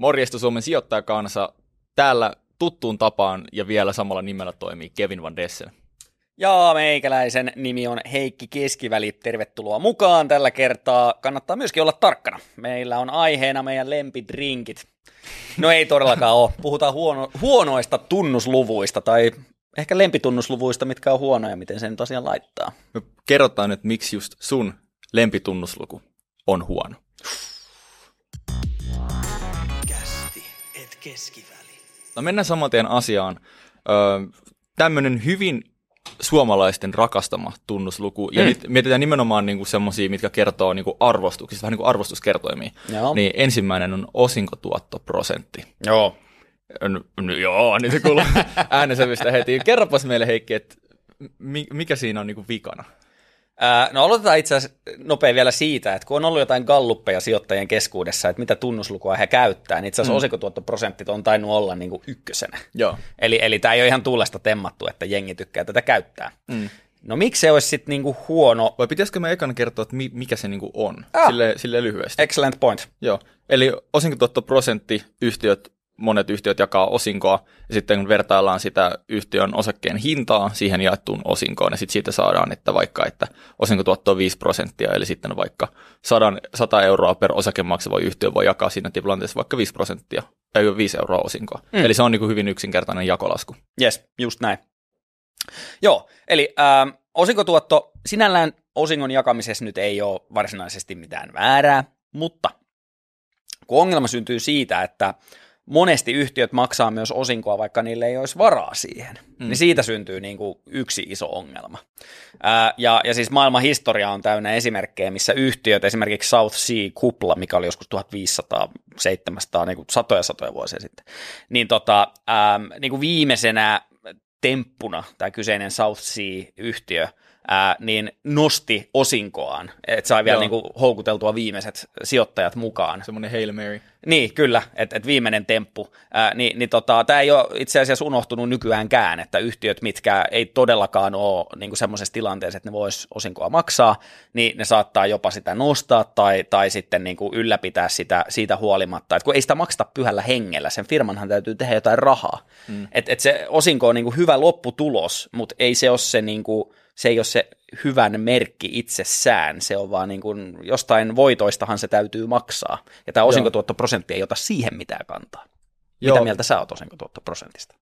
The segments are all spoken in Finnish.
Morjesta Suomen sijoittajakansa. Täällä tuttuun tapaan ja vielä samalla nimellä toimii Kevin Van Dessen. Ja meikäläisen nimi on Heikki Keskiväli. Tervetuloa mukaan tällä kertaa. Kannattaa myöskin olla tarkkana. Meillä on aiheena meidän lempidrinkit. No ei todellakaan ole. Puhutaan huono, huonoista tunnusluvuista tai ehkä lempitunnusluvuista, mitkä on huonoja, miten sen tosiaan laittaa. Me kerrotaan nyt, miksi just sun lempitunnisluku on huono. Keskiväli. No mennään saman tien asiaan. Öö, tämmöinen hyvin suomalaisten rakastama tunnusluku, ja Mm. nyt mietitään nimenomaan niinku semmoisia, mitkä kertoo niinku arvostuksista, vähän niin kuin arvostuskertoimia. Joo. Niin ensimmäinen on osinkotuottoprosentti. Joo. No, joo, niin se kuuluu äänesävystä heti. Kerropas meille Heikki, että mi- mikä siinä on niinku vikana? No aloitetaan itse asiassa nopea vielä siitä, että kun on ollut jotain galluppeja sijoittajien keskuudessa, että mitä tunnuslukua he käyttää, niin itse asiassa mm. osinkotuottoprosentit on tainnut olla niin kuin ykkösenä. Joo. Eli, eli tämä ei ole ihan tuulesta temmattu, että jengi tykkää tätä käyttää. Mm. No miksi se olisi sitten niinku huono? Vai pitäisikö me ekana kertoa, että mi- mikä se niinku on? Ah. Sille, sille lyhyesti. Excellent point. Joo. Eli osinkotuottoprosentti, yhtiöt, monet yhtiöt jakaa osinkoa, ja sitten kun vertaillaan sitä yhtiön osakkeen hintaa siihen jaettuun osinkoon, ja sitten siitä saadaan, että vaikka että osinkotuotto on 5 prosenttia, eli sitten vaikka 100, 100 euroa per osake maksava yhtiö voi jakaa siinä tilanteessa vaikka 5 prosenttia, tai 5 euroa osinkoa. Mm. Eli se on niin kuin hyvin yksinkertainen jakolasku. Yes, just näin. Joo, eli ähm, osinkotuotto, sinällään osingon jakamisessa nyt ei ole varsinaisesti mitään väärää, mutta kun ongelma syntyy siitä, että monesti yhtiöt maksaa myös osinkoa, vaikka niille ei olisi varaa siihen, mm. niin siitä syntyy niin kuin yksi iso ongelma. Ää, ja, ja siis maailman historia on täynnä esimerkkejä, missä yhtiöt, esimerkiksi South Sea Kupla, mikä oli joskus 1500, 700, niin kuin satoja satoja vuosia sitten, niin, tota, äm, niin kuin viimeisenä temppuna tämä kyseinen South Sea-yhtiö ää, niin nosti osinkoaan, että sai vielä Joo. niin kuin houkuteltua viimeiset sijoittajat mukaan. Semmoinen Hail Mary. Niin, kyllä, että et viimeinen temppu. Ää, niin, niin tota, tämä ei ole itse asiassa unohtunut nykyäänkään, että yhtiöt, mitkä ei todellakaan ole niin semmoisessa tilanteessa, että ne vois osinkoa maksaa, niin ne saattaa jopa sitä nostaa tai, tai sitten niin kuin ylläpitää sitä siitä huolimatta. Et kun ei sitä makseta pyhällä hengellä, sen firmanhan täytyy tehdä jotain rahaa. Mm. Et, et se osinko on niin kuin hyvä lopputulos, mutta ei se ole se niin kuin, se ei ole se hyvän merkki itsessään, se on vaan niin kuin, jostain voitoistahan se täytyy maksaa. Ja tämä osinkotuottoprosentti ei ota siihen mitään kantaa. Mitä Joo. mieltä sä oot osinkotuottoprosentista?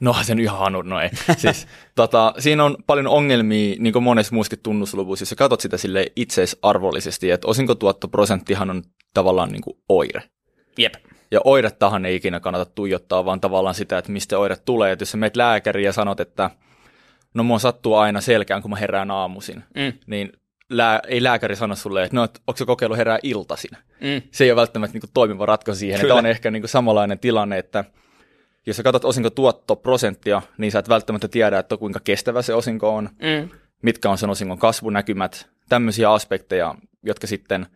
No sen ihan hanut, no ei. Siis, tota, siinä on paljon ongelmia, niin kuin monessa muussakin tunnusluvuissa, jos sä katsot sitä sille itseisarvollisesti, että osinkotuottoprosenttihan on tavallaan niin kuin oire. Jep. Ja oirettahan ei ikinä kannata tuijottaa, vaan tavallaan sitä, että mistä oire tulee. Että jos sä meet lääkäriin ja sanot, että no mua sattuu aina selkään, kun mä herään aamuisin, Mm. niin lää, ei lääkäri sano sulle, että no, et, onko se kokeilu herää iltaisin. Mm. Se ei ole välttämättä niin kuin, toimiva ratkaisu siihen. Että on ehkä niin kuin, samanlainen tilanne, että jos sä katsot osinkotuottoprosenttia, niin sä et välttämättä tiedä, että kuinka kestävä se osinko on, Mm. mitkä on sen osingon kasvunäkymät, tämmöisiä aspekteja, jotka sitten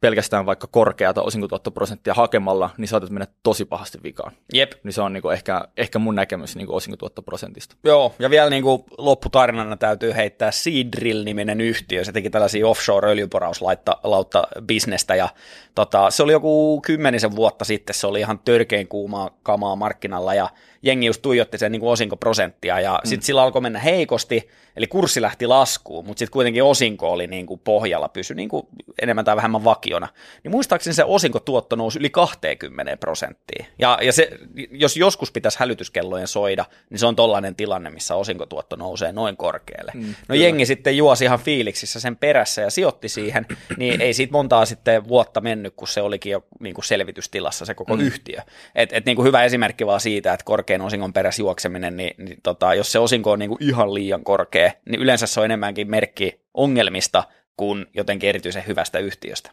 pelkästään vaikka korkeata osinkotuottoprosenttia hakemalla, niin saatat mennä tosi pahasti vikaan. Jep. Niin se on niinku ehkä, ehkä mun näkemys niinku osinkotuottoprosentista. Joo, ja vielä niin kuin lopputarinana täytyy heittää Seadrill-niminen yhtiö. Se teki tällaisia offshore-öljyporauslautta bisnestä, ja tota, se oli joku kymmenisen vuotta sitten, se oli ihan törkein kuumaa kamaa markkinalla, ja jengi just tuijotti sen niin kuin osinkoprosenttia, ja sitten sillä alkoi mennä heikosti, eli kurssi lähti laskuun, mutta sitten kuitenkin osinko oli niin kuin pohjalla, pysyi niin kuin enemmän tai vähemmän vakiona. Niin muistaakseni se osinkotuotto nousi yli 20 prosenttiin. Ja, ja se, jos joskus pitäisi hälytyskellojen soida, niin se on tollainen tilanne, missä osinkotuotto nousee noin korkealle. Mm, no kyllä. jengi sitten juosi ihan fiiliksissä sen perässä ja sijoitti siihen, niin ei siitä montaa sitten vuotta mennyt, kun se olikin jo niin kuin selvitystilassa se koko mm. yhtiö. Et, et niin kuin hyvä esimerkki vaan siitä, että korkean osingon perässä juokseminen, niin, niin tota, jos se osinko on niin kuin ihan liian korkea, niin yleensä se on enemmänkin merkki ongelmista kuin jotenkin erityisen hyvästä yhtiöstä.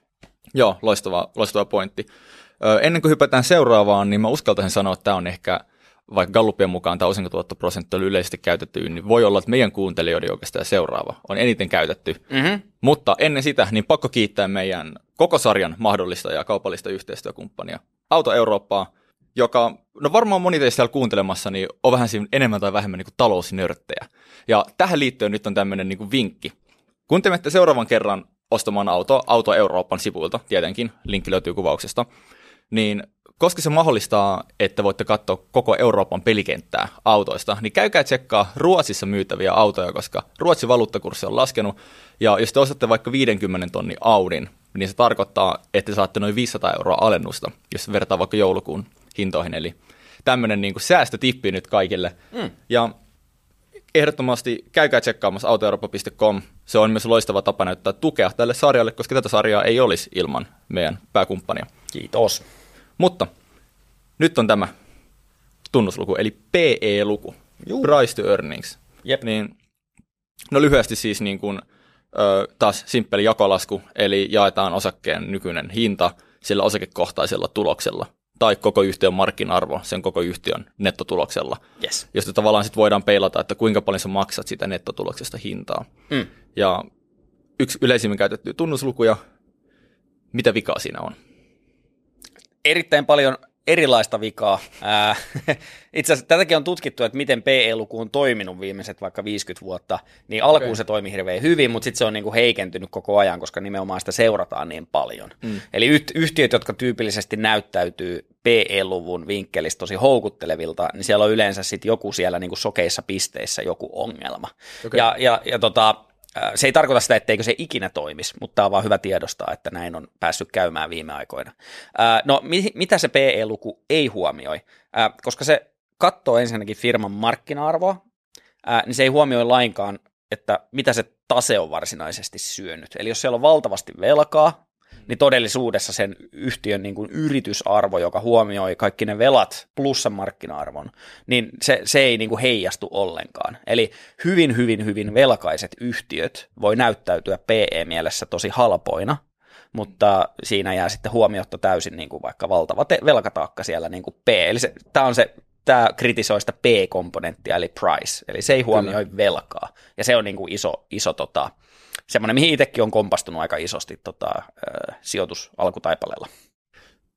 Joo, loistava, loistava pointti. Ö, ennen kuin hypätään seuraavaan, niin mä uskaltaisin sanoa, että tämä on ehkä, vaikka Gallupien mukaan tämä osinkotuottoprosentti oli yleisesti käytetty, niin voi olla, että meidän kuuntelijoiden oikeastaan seuraava on eniten käytetty. Mm-hmm. Mutta ennen sitä, niin pakko kiittää meidän koko sarjan mahdollista ja kaupallista yhteistyökumppania Auto Eurooppaa, joka, no varmaan moni teistä siellä kuuntelemassa, niin on vähän siinä enemmän tai vähemmän niin kuin talousnörttejä. Ja tähän liittyen nyt on tämmöinen niin kuin vinkki. Kun te menette seuraavan kerran ostamaan auto, Auto Euroopan sivuilta, tietenkin, linkki löytyy kuvauksesta, niin koska se mahdollistaa, että voitte katsoa koko Euroopan pelikenttää autoista, niin käykää tsekkaa Ruotsissa myytäviä autoja, koska Ruotsin valuuttakurssi on laskenut, ja jos te ostatte vaikka 50 tonnin Audin, niin se tarkoittaa, että te saatte noin 500 euroa alennusta, jos vertaa vaikka joulukuun hintoihin, eli tämmöinen niin säästötippi nyt kaikille. Mm. Ja ehdottomasti käykää tsekkaamassa autoeuropa.com. Se on myös loistava tapa näyttää tukea tälle sarjalle, koska tätä sarjaa ei olisi ilman meidän pääkumppania. Kiitos. Mutta nyt on tämä tunnusluku, eli PE-luku, Juu. Price to Earnings. Jep. Niin, no lyhyesti siis niin kuin, ö, taas simppeli jakolasku, eli jaetaan osakkeen nykyinen hinta sillä osakekohtaisella tuloksella tai koko yhtiön markkina-arvo sen koko yhtiön nettotuloksella, Yes. josta tavallaan sitten voidaan peilata, että kuinka paljon sä maksat sitä nettotuloksesta hintaa. Mm. Ja yksi yleisimmin käytetty tunnuslukuja, mitä vikaa siinä on? erittäin paljon erilaista vikaa. Ää, Itse asiassa tätäkin on tutkittu, että miten PE-luku on toiminut viimeiset vaikka 50 vuotta. Niin alkuun Okei. se toimi hirveän hyvin, mutta sitten se on niinku heikentynyt koko ajan, koska nimenomaan sitä seurataan niin paljon. Mm. Eli yht- yhtiöt, jotka tyypillisesti näyttäytyy PE-luvun vinkkelistä tosi houkuttelevilta, niin siellä on yleensä sitten joku siellä niinku sokeissa pisteissä joku ongelma. Okei. Ja, ja, ja tota, se ei tarkoita sitä, etteikö se ikinä toimisi, mutta tämä on vaan hyvä tiedostaa, että näin on päässyt käymään viime aikoina. Ää, No, mi- mitä se PE-luku ei huomioi? Ää, Koska se katsoo ensinnäkin firman markkina-arvoa, niin se ei huomioi lainkaan, että mitä se tase on varsinaisesti syönyt. Eli jos siellä on valtavasti velkaa, niin todellisuudessa sen yhtiön niin kuin yritysarvo, joka huomioi kaikki ne velat plus sen markkina-arvon, niin se, se ei niin kuin heijastu ollenkaan. Eli hyvin, hyvin, hyvin velkaiset yhtiöt voi näyttäytyä PE-mielessä tosi halpoina, mutta siinä jää sitten huomiotta täysin niin kuin vaikka valtava te- velkataakka siellä niin kuin P. Eli se, tämä on se, tämä kritisoi sitä P-komponenttia, eli price, eli se ei huomioi Kyllä. velkaa. Ja se on niin kuin iso, iso tota, semmoinen, mihin itsekin on kompastunut aika isosti tota, sijoitus alkutaipaleella.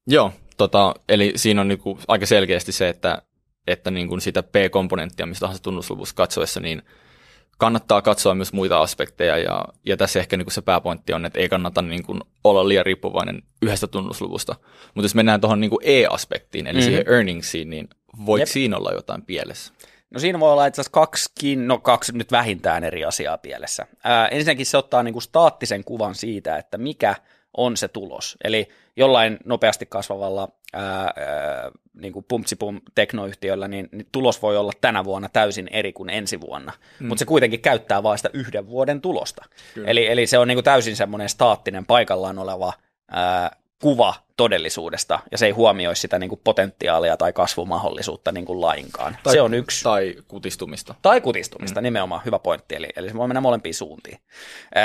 Joo, tota, eli siinä on niinku aika selkeästi se, että, että niinku sitä P-komponenttia, mistä tahansa tunnusluvussa katsoessa, niin kannattaa katsoa myös muita aspekteja, ja, ja tässä ehkä niinku se pääpointti on, että ei kannata niinku olla liian riippuvainen yhdestä tunnusluvusta. Mutta jos mennään tuohon niinku E-aspektiin, eli mm-hmm. siihen earningsiin, niin voiko Jep. siinä olla jotain pielessä? No siinä voi olla itse asiassa kaksikin, no kaksi nyt vähintään eri asiaa pielessä. Ää, ensinnäkin se ottaa niinku staattisen kuvan siitä, että mikä on se tulos. Eli jollain nopeasti kasvavalla ää, ää, niin kuin pumpsipum teknoyhtiöllä, niin, niin tulos voi olla tänä vuonna täysin eri kuin ensi vuonna, mm. mutta se kuitenkin käyttää vain sitä yhden vuoden tulosta. Eli, eli se on niin kuin täysin semmoinen staattinen paikallaan oleva ää, kuva todellisuudesta, ja se ei huomioi sitä niin kuin potentiaalia tai kasvumahdollisuutta niin kuin lainkaan. Tai, se on yksi. Tai kutistumista. Tai kutistumista, mm. nimenomaan hyvä pointti, eli, eli se voi mennä molempiin suuntiin.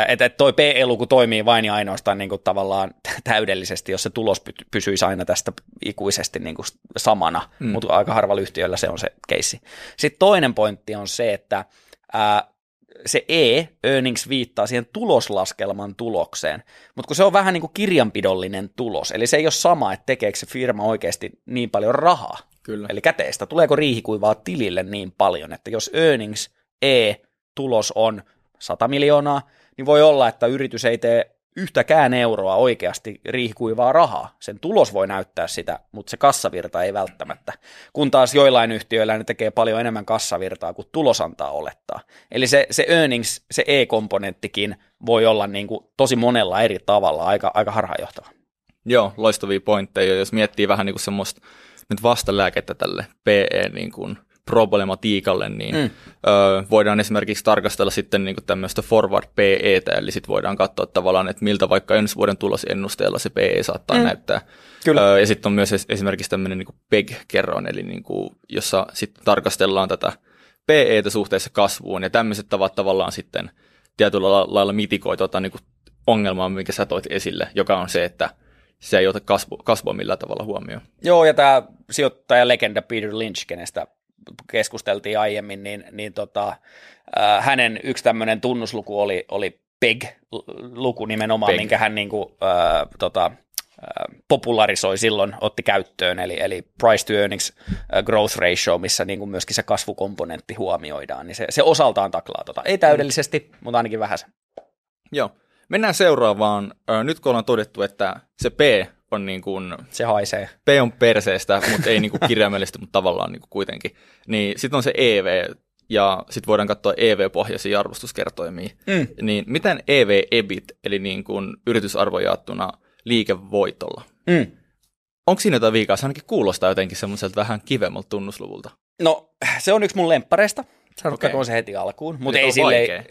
Että et toi PE-luku toimii vain ja ainoastaan niin kuin tavallaan täydellisesti, jos se tulos py- pysyisi aina tästä ikuisesti niin kuin samana, mm. mutta aika harvalla yhtiöllä se on se keissi. Sitten toinen pointti on se, että ää, se E, earnings, viittaa siihen tuloslaskelman tulokseen, mutta kun se on vähän niin kuin kirjanpidollinen tulos, eli se ei ole sama, että tekeekö se firma oikeasti niin paljon rahaa, Kyllä. Eli käteistä, tuleeko riihikuivaa tilille niin paljon, että jos earnings E-tulos on 100 miljoonaa, niin voi olla, että yritys ei tee yhtäkään euroa oikeasti riihikuivaa rahaa. Sen tulos voi näyttää sitä, mutta se kassavirta ei välttämättä. Kun taas joillain yhtiöillä ne tekee paljon enemmän kassavirtaa kuin tulos antaa olettaa. Eli se, se earnings, se E-komponenttikin voi olla niin kuin tosi monella eri tavalla aika, aika harhaanjohtava. Joo, loistavia pointteja. Jos miettii vähän niin kuin semmoista nyt vastalääkettä tälle PE niin kuin problematiikalle, niin mm. ö, voidaan esimerkiksi tarkastella sitten niin kuin tämmöistä forward PEtä, eli sitten voidaan katsoa tavallaan, että miltä vaikka ensi vuoden tulosennusteella se PE saattaa mm. näyttää. Kyllä. Ö, ja sitten on myös es- esimerkiksi tämmöinen niin PEG-kerroin, eli niin kuin, jossa sitten tarkastellaan tätä PEtä suhteessa kasvuun, ja tämmöiset tavat tavallaan sitten tietyllä la- lailla mitikoi tuota niin kuin ongelmaa, minkä sä toit esille, joka on se, että se ei ota kasvu, kasvua millään tavalla huomioon. Joo, ja tämä sijoittajalegenda Peter Lynch, kenestä keskusteltiin aiemmin, niin, niin tota, äh, hänen yksi tämmöinen tunnusluku oli, oli PEG-luku nimenomaan, PEG. Minkä hän niinku, äh, tota, äh, popularisoi silloin, otti käyttöön, eli, eli price to earnings äh, growth ratio, missä niinku myöskin se kasvukomponentti huomioidaan, niin se, se osaltaan taklaa tota. Ei täydellisesti, mutta ainakin vähän se. Joo. Mennään seuraavaan. Nyt kun ollaan todettu, että se P on niin kuin, Se haisee. P on perseestä, mutta ei niin kuin kirjaimellisesti, mutta tavallaan niin kuin kuitenkin. Niin sitten on se EV, ja sitten voidaan katsoa EV-pohjaisia arvostuskertoimia. Mm. Niin miten EV-EBIT, eli niin kuin yritysarvo jaettuna liikevoitolla, Mm. onko siinä jotain viikaa? Se ainakin kuulostaa jotenkin semmoiselta vähän kivemmalta tunnusluvulta. No, se on yksi mun lemppareista. Sanottakoon Okei. se heti alkuun. Mutta ei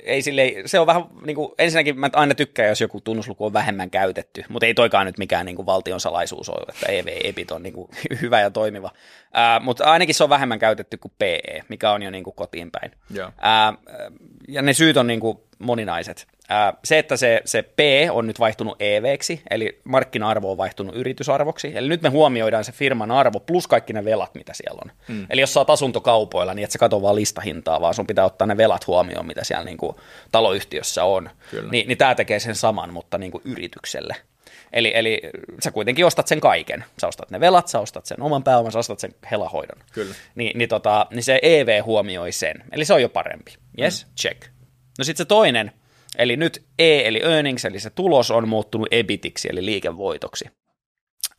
ei silleen, se on vähän, niin kuin, ensinnäkin mä aina tykkään, jos joku tunnusluku on vähemmän käytetty, mutta ei toikaan nyt mikään niin kuin valtion salaisuus ole, että EV-EBIT on niin kuin, hyvä ja toimiva. Ää, mutta ainakin se on vähemmän käytetty kuin PE, mikä on jo niin kuin kotiin päin. Joo. Ää, ja ne syyt on niin kuin moninaiset. Se, että se, se P on nyt vaihtunut EVksi, eli markkina-arvo on vaihtunut yritysarvoksi, eli nyt me huomioidaan se firman arvo plus kaikki ne velat, mitä siellä on. Mm. Eli jos sä oot asuntokaupoilla, niin et sä katso vaan listahintaa, vaan sun pitää ottaa ne velat huomioon, mitä siellä niin kuin taloyhtiössä on. Kyllä. Ni, niin tämä tekee sen saman, mutta niin kuin yritykselle. Eli, eli sä kuitenkin ostat sen kaiken. Sä ostat ne velat, sä ostat sen oman pääoman, sä ostat sen helahoidon. Kyllä. Ni, niin, tota, niin se EV huomioi sen. Eli se on jo parempi. Yes, mm. check. No sitten se toinen, eli nyt E eli earnings, eli se tulos on muuttunut EBITiksi, eli liikevoitoksi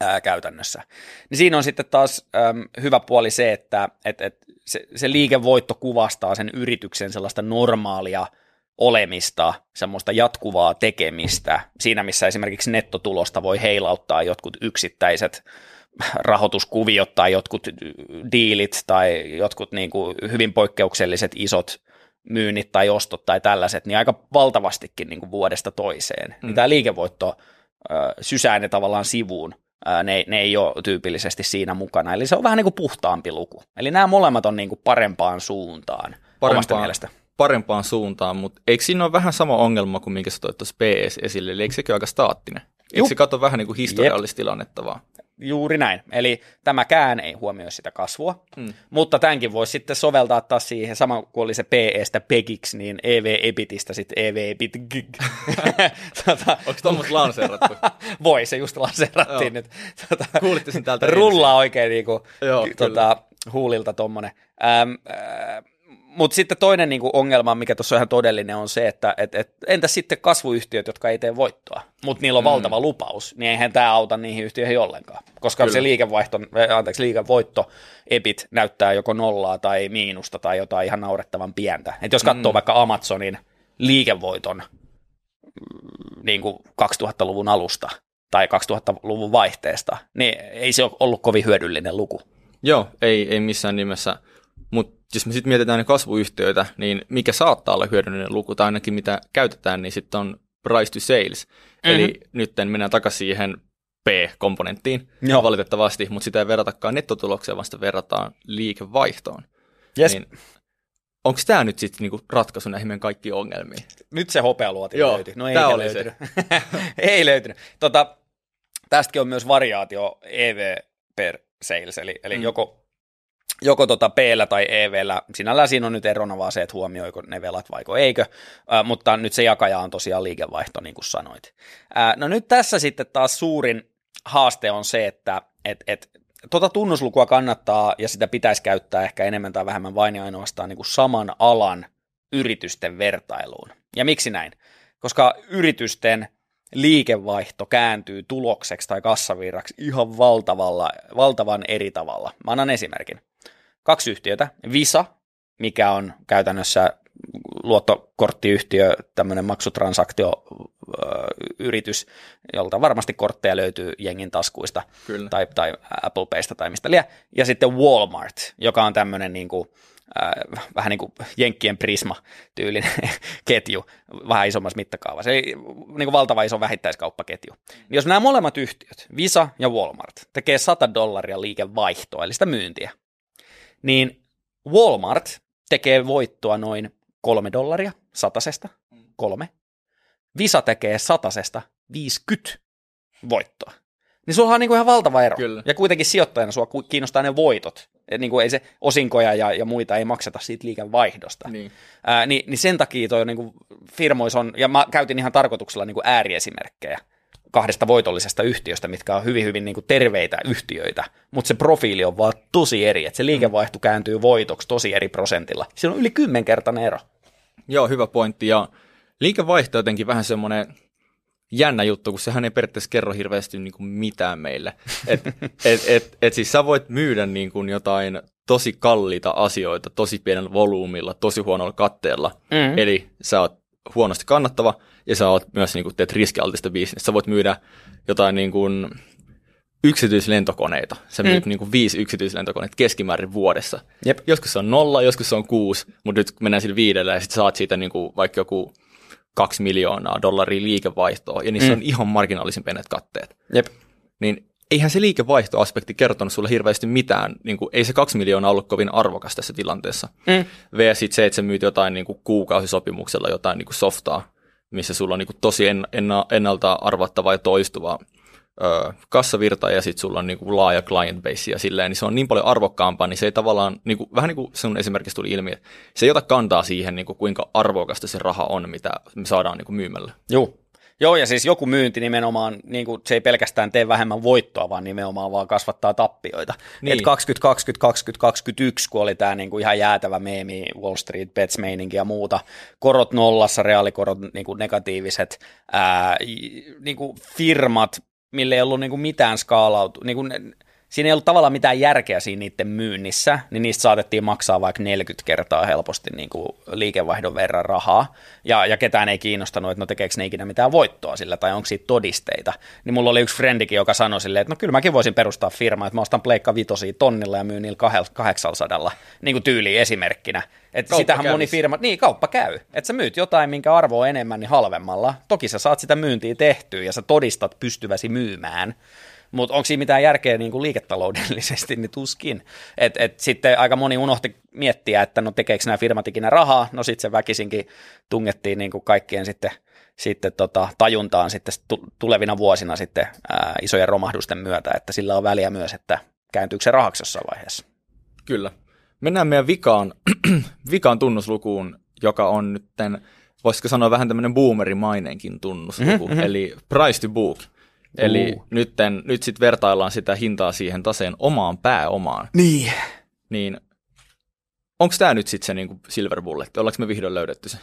ää, käytännössä. Niin siinä on sitten taas äm, hyvä puoli se, että et, et se, se liikevoitto kuvastaa sen yrityksen sellaista normaalia olemista, semmoista jatkuvaa tekemistä, siinä missä esimerkiksi nettotulosta voi heilauttaa jotkut yksittäiset rahoituskuviot tai jotkut diilit tai jotkut niin kuin hyvin poikkeukselliset isot myynnit tai ostot tai tällaiset, niin aika valtavastikin niin kuin vuodesta toiseen. Mm. Niin tämä liikevoitto ö, sysää ne tavallaan sivuun, Ö, ne, ne ei ole tyypillisesti siinä mukana, eli se on vähän niin kuin puhtaampi luku. Eli nämä molemmat on niin kuin parempaan suuntaan omasta Parempaan, mielestä. parempaan suuntaan, mutta eikö siinä ole vähän sama ongelma kuin minkä sä toit tuossa PS esille, eli eikö sekin ole aika staattinen? Eikö Juh. se katso vähän niin kuin historiallista tilannetta vaan? Juuri näin. Eli tämäkään ei huomioi sitä kasvua, Mm. mutta tämänkin voisi sitten soveltaa taas siihen, sama kuin oli se PEstä PEGiksi, niin EV-EBITistä sitten EV-EBIT gig. tota, Onko tuommoista lanseerattu? voi, se just lanseerattiin nyt. Tota, Kuulitte sen täältä Rullaa oikein niinku, Joo, tota, huulilta tommonen. Ähm, äh, mutta sitten toinen niinku ongelma, mikä tuossa on ihan todellinen, on se, että et, et, entäs sitten kasvuyhtiöt, jotka ei tee voittoa, mutta niillä on mm. valtava lupaus, niin eihän tämä auta niihin yhtiöihin ollenkaan, koska Kyllä. se liikevaihto, äh, anteeksi, liikevoitto, EBIT näyttää joko nollaa tai miinusta tai jotain ihan naurettavan pientä. Et jos katsoo mm. vaikka Amazonin liikevoiton mm, niin kuin 2000-luvun alusta tai 2000-luvun vaihteesta, niin ei se ole ollut kovin hyödyllinen luku. Joo, ei, ei missään nimessä. Mutta jos me sitten mietitään ne kasvuyhtiöitä, niin mikä saattaa olla hyödyllinen luku, tai ainakin mitä käytetään, niin sitten on price to sales. Mm-hmm. Eli nyt mennään takaisin siihen P-komponenttiin Joo. valitettavasti, mutta sitä ei verratakaan nettotulokseen, vaan sitä verrataan liikevaihtoon. Yes. Niin, Onko tämä nyt sitten niinku ratkaisu näihin meidän kaikkiin ongelmiin? Nyt se hopealuoti Joo, löytyi. No ei oli löytynyt. ei löytynyt. Tota, tästäkin on myös variaatio EV per sales, eli, eli mm. joko, joko tota p tai EVllä. Sinällään siinä on nyt erona vaan se, että huomioiko ne velat vaiko eikö, äh, mutta nyt se jakaja on tosiaan liikevaihto, niin kuin sanoit. Äh, no nyt tässä sitten taas suurin haaste on se, että et, et, tota tunnuslukua kannattaa ja sitä pitäisi käyttää ehkä enemmän tai vähemmän vain ja ainoastaan niin kuin saman alan yritysten vertailuun. Ja miksi näin? Koska yritysten liikevaihto kääntyy tulokseksi tai kassavirraksi ihan valtavalla, valtavan eri tavalla. Mä annan esimerkin. Kaksi yhtiötä, Visa, mikä on käytännössä luottokorttiyhtiö, tämmöinen maksutransaktioyritys, jolta varmasti kortteja löytyy jengin taskuista Kyllä. tai, tai Apple Paysta tai mistä liian. Ja sitten Walmart, joka on tämmöinen niin kuin, äh, vähän niin kuin Jenkkien Prisma-tyylinen ketju, vähän isommassa mittakaavassa. Eli niin kuin valtava iso vähittäiskauppaketju. Niin jos nämä molemmat yhtiöt, Visa ja Walmart, tekee 100 dollaria liikevaihtoa, eli sitä myyntiä, niin Walmart tekee voittoa noin kolme dollaria satasesta, kolme. Visa tekee satasesta 50 voittoa. Niin sulla on niin kuin ihan valtava ero. Kyllä. Ja kuitenkin sijoittajana sua kiinnostaa ne voitot. Et niin kuin ei se osinkoja ja, ja muita ei makseta siitä liikevaihdosta. Niin. Ää, niin, niin sen takia toi niin kuin firmoissa on, ja mä käytin ihan tarkoituksella niin kuin ääriesimerkkejä kahdesta voitollisesta yhtiöstä, mitkä on hyvin, hyvin niin kuin terveitä yhtiöitä, mutta se profiili on vaan tosi eri, että se liikevaihto kääntyy voitoksi tosi eri prosentilla. Siinä on yli kymmenkertainen ero. Joo, hyvä pointti. Ja liikevaihto jotenkin vähän semmoinen jännä juttu, kun sehän ei periaatteessa kerro hirveästi niin kuin mitään meille. Et, et, et, et siis sä voit myydä niin kuin jotain tosi kalliita asioita tosi pienellä volyymilla, tosi huonolla katteella. Mm. Eli sä oot huonosti kannattava ja sä oot myös niin kuin, teet riskialtista bisnestä. Sä voit myydä jotain niin kuin, yksityislentokoneita. Sä myyt mm. niin kuin viisi yksityislentokoneita keskimäärin vuodessa. Jep. Joskus se on nolla, joskus se on kuusi, mutta nyt mennään sillä viidellä ja sitten saat siitä niin kuin vaikka joku kaksi miljoonaa dollaria liikevaihtoa, ja niissä mm. on ihan marginaalisin pienet katteet. Jep. Niin eihän se liikevaihtoaspekti kertonut sulle hirveästi mitään, niin kuin, ei se kaksi miljoonaa ollut kovin arvokas tässä tilanteessa. Mm. VS sit se, että sä myyt jotain niin kuin kuukausisopimuksella jotain niin kuin softaa, missä sulla on niin kuin tosi en, enna, ennalta arvattavaa ja toistuvaa ö, kassavirta ja sitten sulla on niin kuin laaja client base ja silleen, niin se on niin paljon arvokkaampaa, niin se ei tavallaan, niin kuin, vähän niin kuin sun esimerkiksi tuli ilmi, että se ei ota kantaa siihen, niin kuin, kuinka arvokasta se raha on, mitä me saadaan niin kuin myymällä. Joo, Joo, ja siis joku myynti nimenomaan, niin kuin se ei pelkästään tee vähemmän voittoa, vaan nimenomaan vaan kasvattaa tappioita. Niin. Et 2020, 2021, kun oli tämä niin kuin ihan jäätävä meemi, Wall Street Bets meininki ja muuta, korot nollassa, reaalikorot niin kuin negatiiviset, ää, niin kuin firmat, mille ei ollut niin kuin mitään skaalautu, niin kuin siinä ei ollut tavallaan mitään järkeä siinä niiden myynnissä, niin niistä saatettiin maksaa vaikka 40 kertaa helposti niin kuin liikevaihdon verran rahaa, ja, ja ketään ei kiinnostanut, että no tekeekö ne ikinä mitään voittoa sillä, tai onko siitä todisteita. Niin mulla oli yksi frendikin, joka sanoi silleen, että no kyllä mäkin voisin perustaa firmaa, että mä ostan pleikka vitosia tonnilla ja myyn niillä 800, niin kuin tyyliin esimerkkinä. Että sitähän moni firma, niin kauppa käy. Että sä myyt jotain, minkä arvo on enemmän, niin halvemmalla. Toki sä saat sitä myyntiä tehtyä ja sä todistat pystyväsi myymään. Mutta onko siinä mitään järkeä niin kuin liiketaloudellisesti, niin tuskin. Et, et sitten aika moni unohti miettiä, että no tekeekö nämä firmat ikinä rahaa, no sitten se väkisinkin tungettiin niin kuin kaikkien sitten, sitten tota, tajuntaan sitten tulevina vuosina sitten ää, isojen romahdusten myötä, että sillä on väliä myös, että kääntyykö se rahaksi jossain vaiheessa. Kyllä. Mennään meidän vikaan, vikaan tunnuslukuun, joka on nyt, voisiko sanoa vähän tämmöinen boomerimainenkin tunnusluku, mm-hmm. eli price to book. Eli uh. nytten, nyt sitten vertaillaan sitä hintaa siihen taseen omaan pääomaan. Niin. Niin onko tämä nyt sitten se niinku silver bullet? Ollaanko me vihdoin löydetty se?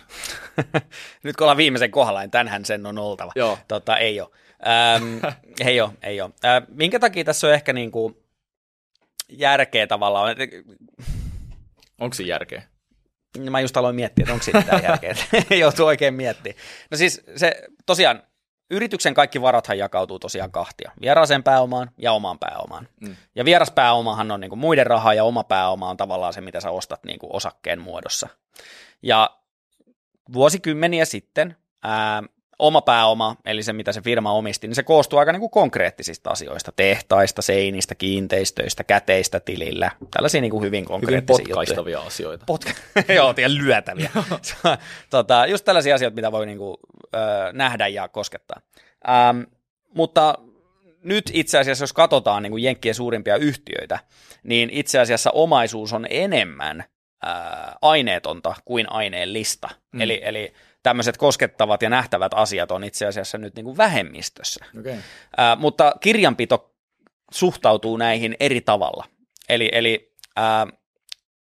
nyt kun ollaan viimeisen kohdalla, niin tänhän sen on oltava. Joo. Tota, ei ole. Ähm, ei ole, ei ole. Äh, minkä takia tässä on ehkä niinku järkeä tavallaan? Onko se järkeä? Mä just aloin miettiä, että onko siitä järkeä. Joutuu oikein miettimään. No siis se tosiaan Yrityksen kaikki varathan jakautuu tosiaan kahtia, vieraaseen pääomaan ja omaan pääomaan. Mm. Ja vieras pääomahan on niin kuin muiden rahaa ja oma pääoma on tavallaan se, mitä sä ostat niin kuin osakkeen muodossa. Ja vuosikymmeniä sitten ää, oma pääoma, eli se mitä se firma omisti, niin se koostuu aika niin kuin konkreettisista asioista, tehtaista, seinistä, kiinteistöistä, käteistä tilillä, tällaisia niin kuin hyvin konkreettisia hyvin potkaistavia asioita. Potka- Joo, ja lyötäviä. tota, just tällaisia asioita, mitä voi niin kuin, äh, nähdä ja koskettaa. Ähm, mutta nyt itse asiassa, jos katsotaan niin kuin Jenkkien suurimpia yhtiöitä, niin itse asiassa omaisuus on enemmän ää, aineetonta kuin aineellista. Mm. Eli, eli tämmöiset koskettavat ja nähtävät asiat on itse asiassa nyt niin kuin vähemmistössä. Okay. Ää, mutta kirjanpito suhtautuu näihin eri tavalla. Eli, eli ää,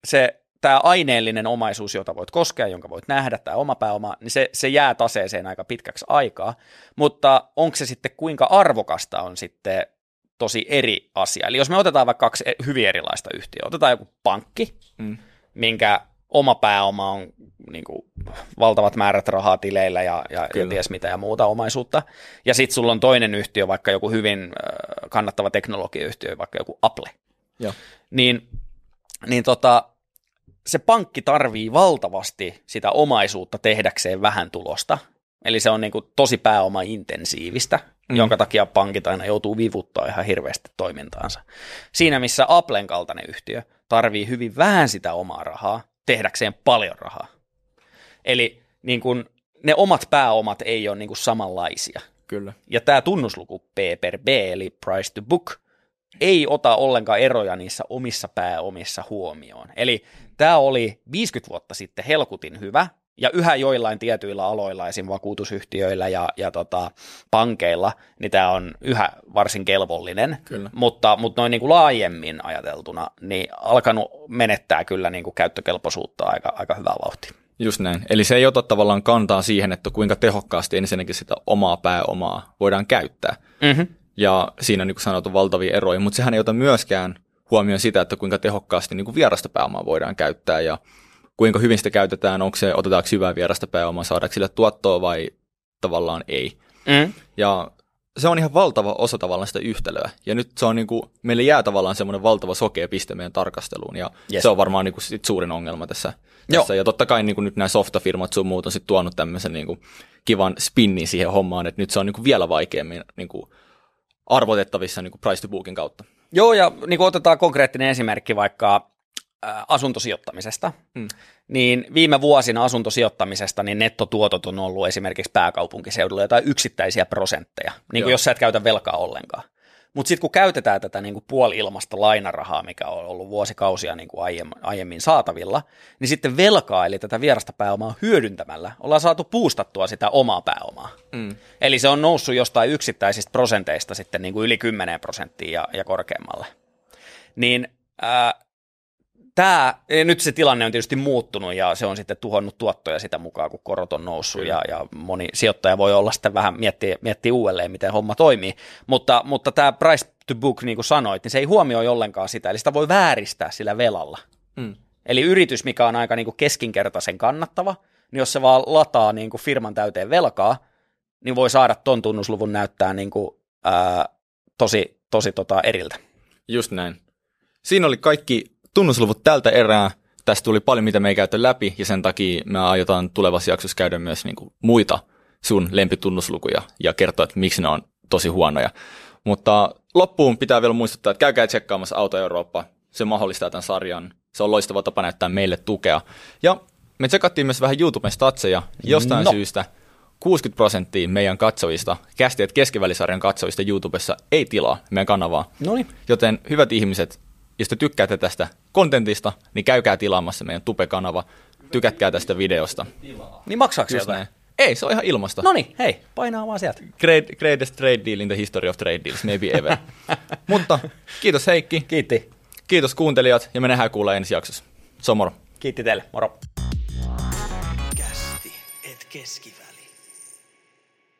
se tämä aineellinen omaisuus, jota voit koskea, jonka voit nähdä, tämä oma pääoma, niin se, se jää taseeseen aika pitkäksi aikaa, mutta onko se sitten kuinka arvokasta on sitten tosi eri asia. Eli jos me otetaan vaikka kaksi e- hyvin erilaista yhtiöä, otetaan joku pankki, mm. minkä oma pääoma on niin kuin, valtavat määrät rahaa tileillä ja, ja, ja ties mitä ja muuta omaisuutta. Ja sitten sulla on toinen yhtiö, vaikka joku hyvin kannattava teknologiayhtiö, vaikka joku Apple. Joo. Niin, niin tota, se pankki tarvii valtavasti sitä omaisuutta tehdäkseen vähän tulosta. Eli se on niin kuin tosi pääoma-intensiivistä, mm. jonka takia pankit aina joutuu vivuttaa ihan hirveästi toimintaansa. Siinä missä Applen kaltainen yhtiö tarvii hyvin vähän sitä omaa rahaa tehdäkseen paljon rahaa. Eli niin kuin, ne omat pääomat ei ole niin kuin samanlaisia. Kyllä. Ja tämä tunnusluku P per B, eli price to book, ei ota ollenkaan eroja niissä omissa pääomissa huomioon. Eli tämä oli 50 vuotta sitten helkutin hyvä, ja yhä joillain tietyillä aloilla, esim. vakuutusyhtiöillä ja, ja tota, pankeilla, niin tämä on yhä varsin kelvollinen, kyllä. mutta, mutta noin niin kuin laajemmin ajateltuna, niin alkanut menettää kyllä niin kuin käyttökelpoisuutta aika, aika hyvää vauhtia. Just näin. Eli se ei ota tavallaan kantaa siihen, että kuinka tehokkaasti ensinnäkin sitä omaa pääomaa voidaan käyttää. Mm-hmm. Ja siinä niin kuin sanottu valtavia eroja, mutta sehän ei ota myöskään huomioon sitä, että kuinka tehokkaasti niin kuin vierasta pääomaa voidaan käyttää ja kuinka hyvin sitä käytetään, onko se, otetaanko hyvää vierasta pääomaa, saadaanko sille tuottoa vai tavallaan ei. Mm. Ja se on ihan valtava osa tavallaan sitä yhtälöä. Ja nyt se on niin kuin, meille jää tavallaan semmoinen valtava sokea piste meidän tarkasteluun. Ja Yes. se on varmaan niin kuin sit suurin ongelma tässä. Joo. tässä. Ja totta kai niin kuin nyt nämä softafirmat sun muut on sit tuonut tämmöisen niin kuin kivan spinnin siihen hommaan, että nyt se on niin kuin vielä vaikeammin niin kuin arvotettavissa niin kuin price to bookin kautta. Joo, ja niin kuin otetaan konkreettinen esimerkki vaikka asuntosijoittamisesta, Mm. niin viime vuosina asuntosijoittamisesta niin nettotuotot on ollut esimerkiksi pääkaupunkiseudulla jotain yksittäisiä prosentteja, niin Joo. kuin jos sä et käytä velkaa ollenkaan. Mutta sitten kun käytetään tätä niin kuin puoli-ilmasta lainarahaa, mikä on ollut vuosikausia niin kuin aiemmin, aiemmin saatavilla, niin sitten velkaa, eli tätä vierasta pääomaa hyödyntämällä, ollaan saatu puustattua sitä omaa pääomaa. Mm. Eli se on noussut jostain yksittäisistä prosenteista sitten niin kuin yli 10 prosenttia ja, ja korkeammalle. Niin ää, tää, ja nyt se tilanne on tietysti muuttunut ja se on sitten tuhonnut tuottoja sitä mukaan, kun korot on noussut Kyllä. ja, ja moni sijoittaja voi olla sitten vähän miettiä, miettiä uudelleen, miten homma toimii. Mutta, mutta tämä price to book, niin kuin sanoit, niin se ei huomioi ollenkaan sitä, eli sitä voi vääristää sillä velalla. Mm. Eli yritys, mikä on aika niin kuin keskinkertaisen kannattava, niin jos se vaan lataa niin kuin firman täyteen velkaa, niin voi saada ton tunnusluvun näyttää niin kuin, ää, tosi, tosi tota eriltä. Just näin. Siinä oli kaikki tunnusluvut tältä erää. Tästä tuli paljon, mitä me ei käytä läpi, ja sen takia me aiotaan tulevassa jaksossa käydä myös niin kuin muita sun lempitunnislukuja ja kertoa, että miksi ne on tosi huonoja. Mutta loppuun pitää vielä muistuttaa, että käykää tsekkaamassa Auto Eurooppa. Se mahdollistaa tämän sarjan. Se on loistava tapa näyttää meille tukea. Ja me tsekattiin myös vähän YouTuben statseja. Jostain No. syystä 60 prosenttia meidän katsojista, kästiet keskivälisarjan katsojista YouTubessa ei tilaa meidän kanavaa. No niin. Joten hyvät ihmiset, jos te tykkäätte tästä kontentista, niin käykää tilaamassa meidän Tupe-kanava, tykätkää tästä videosta. Niin maksaako se jotain? Ei, se on ihan ilmasta. No niin, hei, painaa vaan sieltä. Great, greatest trade deal in the history of trade deals, maybe ever. Mutta kiitos Heikki, Kiitti. kiitos kuuntelijat ja me nähdään kuulla ensi jaksossa. Se on moro. Kiitti teille, moro. Kästi, et keskiväli.